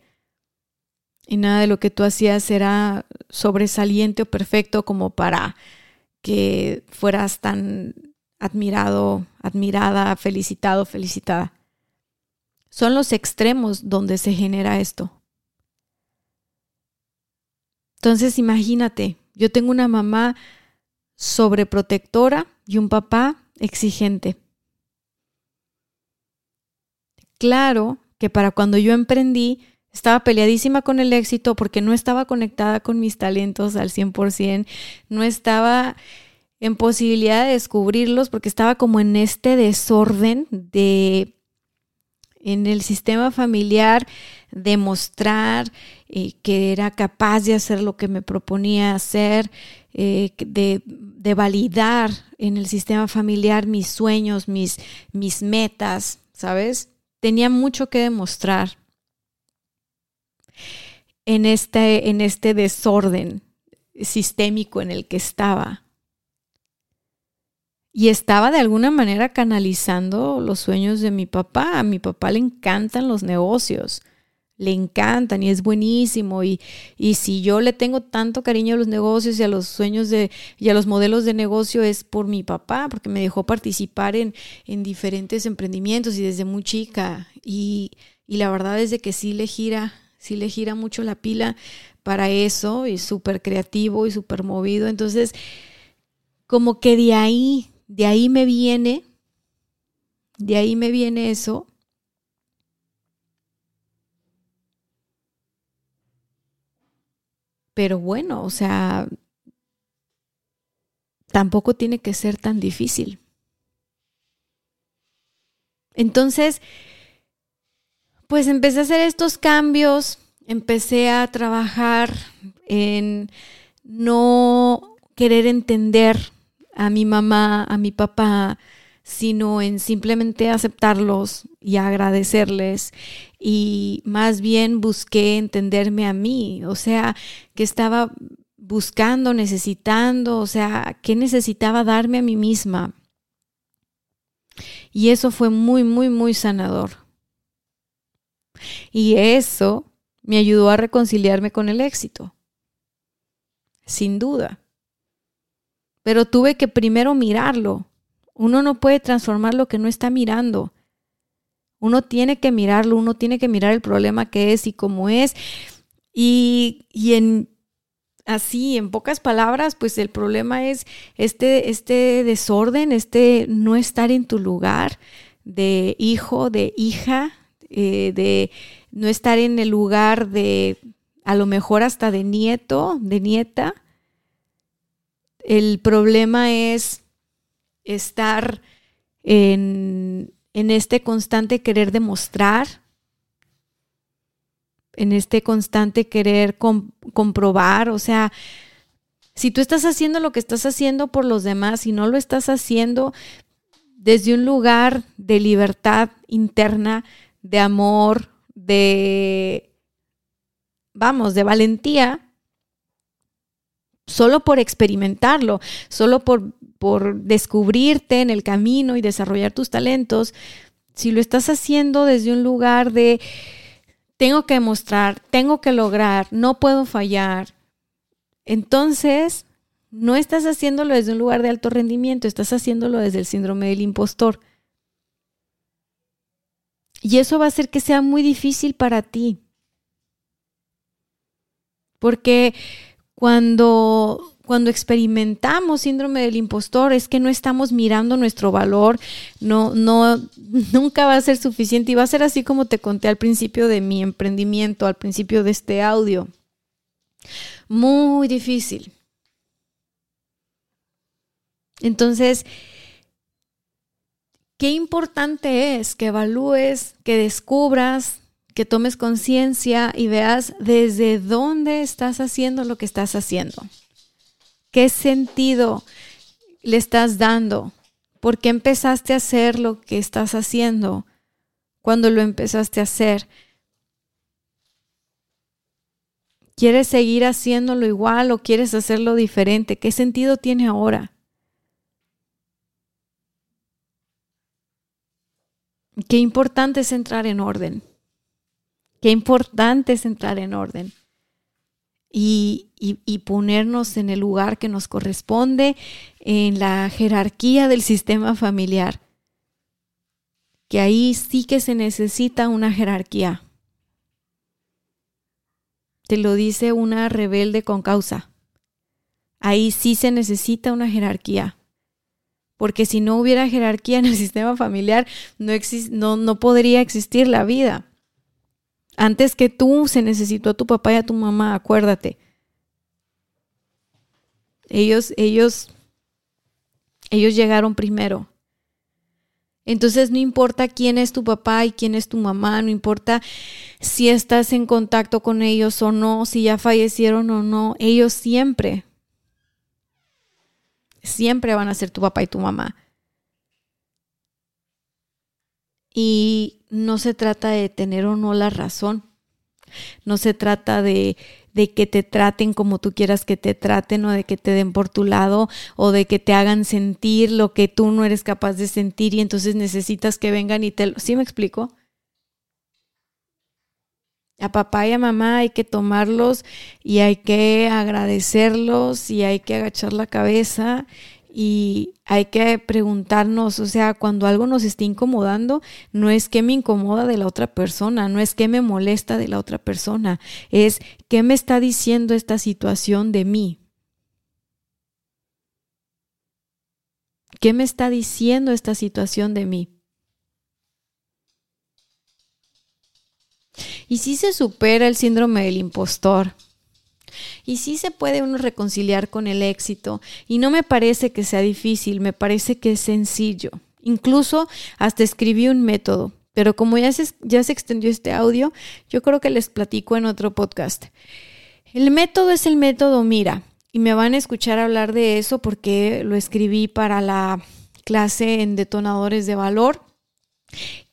y nada de lo que tú hacías era sobresaliente o perfecto como para que fueras tan admirado, admirada, felicitado, felicitada. Son los extremos donde se genera esto. Entonces imagínate, yo tengo una mamá sobreprotectora y un papá exigente. Claro que para cuando yo emprendí, estaba peleadísima con el éxito porque no estaba conectada con mis talentos al 100%, no estaba en posibilidad de descubrirlos porque estaba como en este desorden de en el sistema familiar demostrar eh, que era capaz de hacer lo que me proponía hacer, eh, de, de, validar en el sistema familiar mis sueños, mis, mis metas, ¿sabes? Tenía mucho que demostrar en este, en este desorden sistémico en el que estaba. Y estaba de alguna manera canalizando los sueños de mi papá. A mi papá le encantan los negocios, le encantan y es buenísimo. Y, y si yo le tengo tanto cariño a los negocios y a los sueños de, y a los modelos de negocio es por mi papá, porque me dejó participar en, en diferentes emprendimientos y desde muy chica. Y, y la verdad es de que sí le gira sí le gira mucho la pila para eso y súper creativo y súper movido. Entonces, como que de ahí, de ahí me viene, de ahí me viene eso. Pero bueno, o sea, tampoco tiene que ser tan difícil. Entonces, pues empecé a hacer estos cambios, empecé a trabajar en no querer entender a mi mamá, a mi papá, sino en simplemente aceptarlos y agradecerles y más bien busqué entenderme a mí, o sea, que estaba buscando, necesitando, o sea, que necesitaba darme a mí misma. Y eso fue muy, muy, muy sanador. Y eso me ayudó a reconciliarme con el éxito, sin duda. Pero tuve que primero mirarlo, uno no puede transformar lo que no está mirando. Uno tiene que mirarlo, uno tiene que mirar el problema que es y cómo es. Y, y en así, en pocas palabras, pues el problema es este, este desorden, este no estar en tu lugar de hijo, de hija, eh, de no estar en el lugar de a lo mejor hasta de nieto, de nieta. El problema es estar en, este constante querer demostrar, en este constante querer comprobar, o sea, si tú estás haciendo lo que estás haciendo por los demás y no lo estás haciendo desde un lugar de libertad interna, de amor, de, vamos, de valentía, solo por experimentarlo, solo por por descubrirte en el camino y desarrollar tus talentos, si lo estás haciendo desde un lugar de tengo que mostrar, tengo que lograr, no puedo fallar, entonces no estás haciéndolo desde un lugar de alto rendimiento, estás haciéndolo desde el síndrome del impostor. Y eso va a hacer que sea muy difícil para ti. Porque cuando cuando experimentamos síndrome del impostor es que no estamos mirando nuestro valor, no, no, nunca va a ser suficiente y va a ser así como te conté al principio de mi emprendimiento, al principio de este audio. Muy difícil. Entonces, qué importante es que evalúes, que descubras, que tomes conciencia y veas desde dónde estás haciendo lo que estás haciendo. ¿Qué sentido le estás dando? ¿Por qué empezaste a hacer lo que estás haciendo cuando lo empezaste a hacer? ¿Quieres seguir haciéndolo igual o quieres hacerlo diferente? ¿Qué sentido tiene ahora? Qué importante es entrar en orden. Qué importante es entrar en orden y, ponernos en el lugar que nos corresponde en la jerarquía del sistema familiar. Que ahí sí que se necesita una jerarquía. Te lo dice una rebelde con causa. Ahí sí se necesita una jerarquía. Porque si no hubiera jerarquía en el sistema familiar, no, no, no podría existir la vida. Antes que tú se necesitó a tu papá y a tu mamá, acuérdate. Ellos, ellos, ellos llegaron primero. Entonces no importa quién es tu papá y quién es tu mamá, no importa si estás en contacto con ellos o no, si ya fallecieron o no, ellos siempre, siempre van a ser tu papá y tu mamá. Y no se trata de tener o no la razón. No se trata de, de que te traten como tú quieras que te traten o de que te den por tu lado o de que te hagan sentir lo que tú no eres capaz de sentir y entonces necesitas que vengan y te lo... ¿Sí me explico? A papá y a mamá hay que tomarlos y hay que agradecerlos y hay que agachar la cabeza y hay que preguntarnos, o sea, cuando algo nos está incomodando, no es que me incomoda de la otra persona, no es que me molesta de la otra persona, es qué me está diciendo esta situación de mí. ¿Qué me está diciendo esta situación de mí? Y si se supera el síndrome del impostor, y sí se puede uno reconciliar con el éxito. Y no me parece que sea difícil, me parece que es sencillo. Incluso hasta escribí un método. Pero como ya se, ya se extendió este audio, yo creo que les platico en otro podcast. El método es el método Mira. Y me van a escuchar hablar de eso porque lo escribí para la clase en detonadores de valor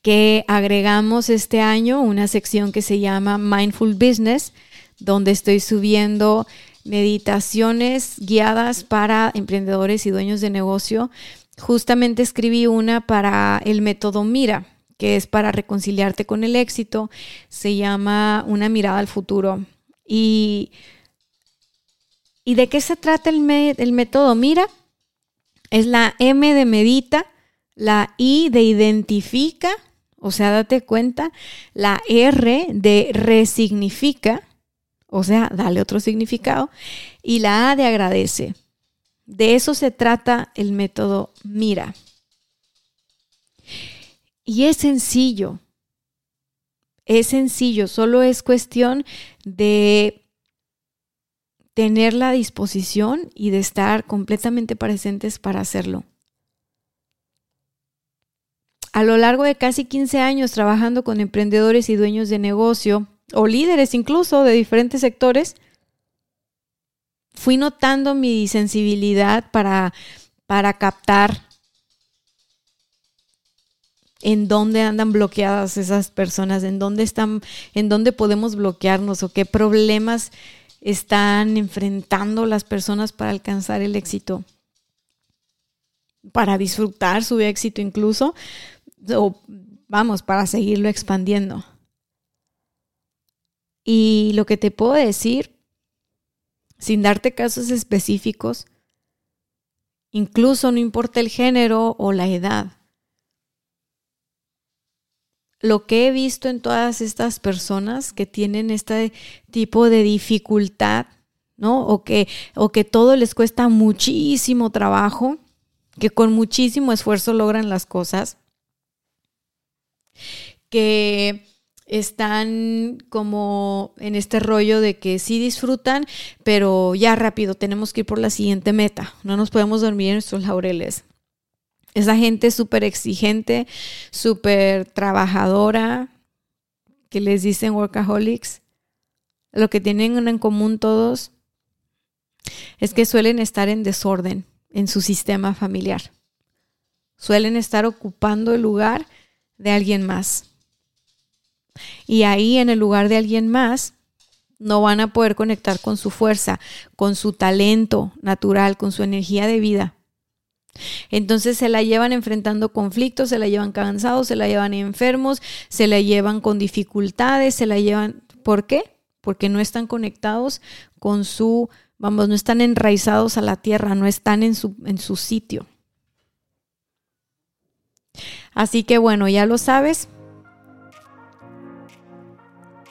que agregamos este año una sección que se llama Mindful Business, donde estoy subiendo meditaciones guiadas para emprendedores y dueños de negocio. Justamente escribí una para el método Mira, que es para reconciliarte con el éxito. Se llama Una mirada al futuro. Y, ¿y de qué se trata el, el método Mira? Es la M de medita, la I de identifica, o sea, date cuenta, la R de resignifica, o sea, dale otro significado, y la A de agradece. De eso se trata el método Mira. Y es sencillo, es sencillo, solo es cuestión de tener la disposición y de estar completamente presentes para hacerlo a lo largo de casi 15 años trabajando con emprendedores y dueños de negocio, o líderes incluso de diferentes sectores, fui notando mi sensibilidad para, para captar en dónde andan bloqueadas esas personas, en dónde están, en dónde podemos bloquearnos o qué problemas están enfrentando las personas para alcanzar el éxito, para disfrutar su éxito incluso, o vamos, para seguirlo expandiendo. Y lo que te puedo decir, sin darte casos específicos, incluso no importa el género o la edad, lo que he visto en todas estas personas que tienen este tipo de dificultad, ¿no? O que, o que todo les cuesta muchísimo trabajo, que con muchísimo esfuerzo logran las cosas, que están como en este rollo de que sí disfrutan, pero ya rápido tenemos que ir por la siguiente meta. No nos podemos dormir en nuestros laureles. Esa gente súper exigente, súper trabajadora, que les dicen workaholics, lo que tienen en común todos es que suelen estar en desorden en su sistema familiar. Suelen estar ocupando el lugar de alguien más. Y ahí en el lugar de alguien más no van a poder conectar con su fuerza, con su talento natural, con su energía de vida. Entonces se la llevan enfrentando conflictos, se la llevan cansados, se la llevan enfermos, se la llevan con dificultades, se la llevan... ¿Por qué? Porque no están conectados con su, vamos, no están enraizados a la tierra, no están en su, en su sitio. Así que bueno, ya lo sabes.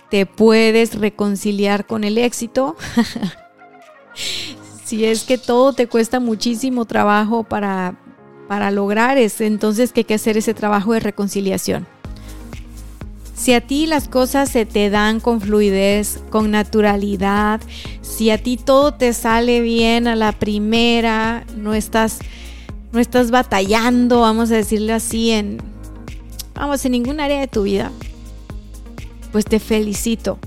Te puedes reconciliar con el éxito. si es que todo te cuesta muchísimo trabajo para, para lograr, es entonces que hay que hacer ese trabajo de reconciliación. Si a ti las cosas se te dan con fluidez, con naturalidad, si a ti todo te sale bien a la primera, no estás no estás batallando, vamos a decirle así, en, vamos, en ningún área de tu vida, pues te felicito.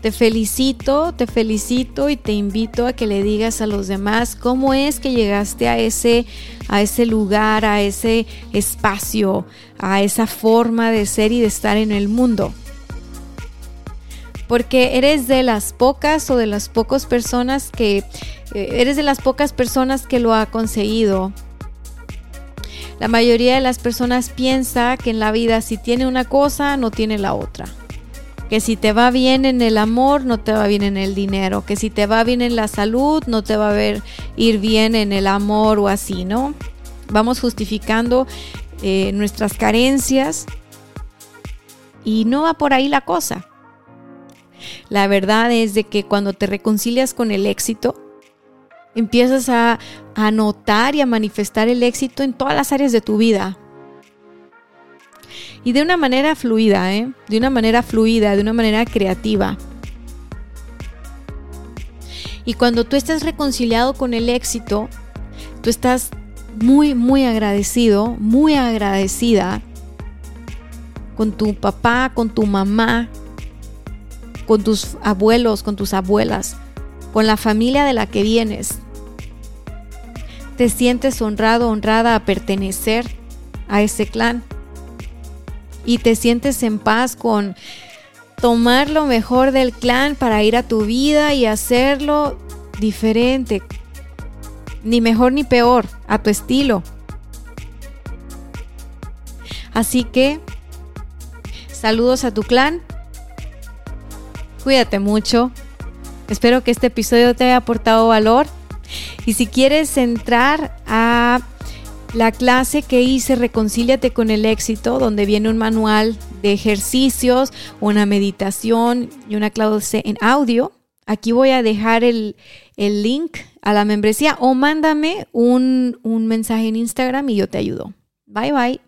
Te felicito, te felicito y te invito a que le digas a los demás cómo es que llegaste a ese, a ese lugar, a ese espacio, a esa forma de ser y de estar en el mundo porque eres de las pocas o de las pocas personas que, eh, eres de las pocas personas que lo ha conseguido. La mayoría de las personas piensa que en la vida si tiene una cosa, no tiene la otra. Que si te va bien en el amor, no te va bien en el dinero. Que si te va bien en la salud, no te va a ver ir bien en el amor o así, ¿no? Vamos justificando eh, nuestras carencias y no va por ahí la cosa. La verdad es de que cuando te reconcilias con el éxito, empiezas a, a notar y a manifestar el éxito en todas las áreas de tu vida. Y de una manera fluida, ¿eh? De una manera fluida, de una manera creativa. Y cuando tú estás reconciliado con el éxito, tú estás muy, muy agradecido, muy agradecida con tu papá, con tu mamá, con tus abuelos, con tus abuelas, con la familia de la que vienes. te sientes honrado, honrada a pertenecer a ese clan. Y te sientes en paz con tomar lo mejor del clan para ir a tu vida y hacerlo diferente. Ni mejor ni peor, a tu estilo. Así que, saludos a tu clan. Cuídate mucho. Espero que este episodio te haya aportado valor. Y si quieres entrar a la clase que hice Reconcíliate con el éxito, donde viene un manual de ejercicios, una meditación y una clase en audio, aquí voy a dejar el, el link a la membresía o mándame un, un mensaje en Instagram y yo te ayudo. Bye bye.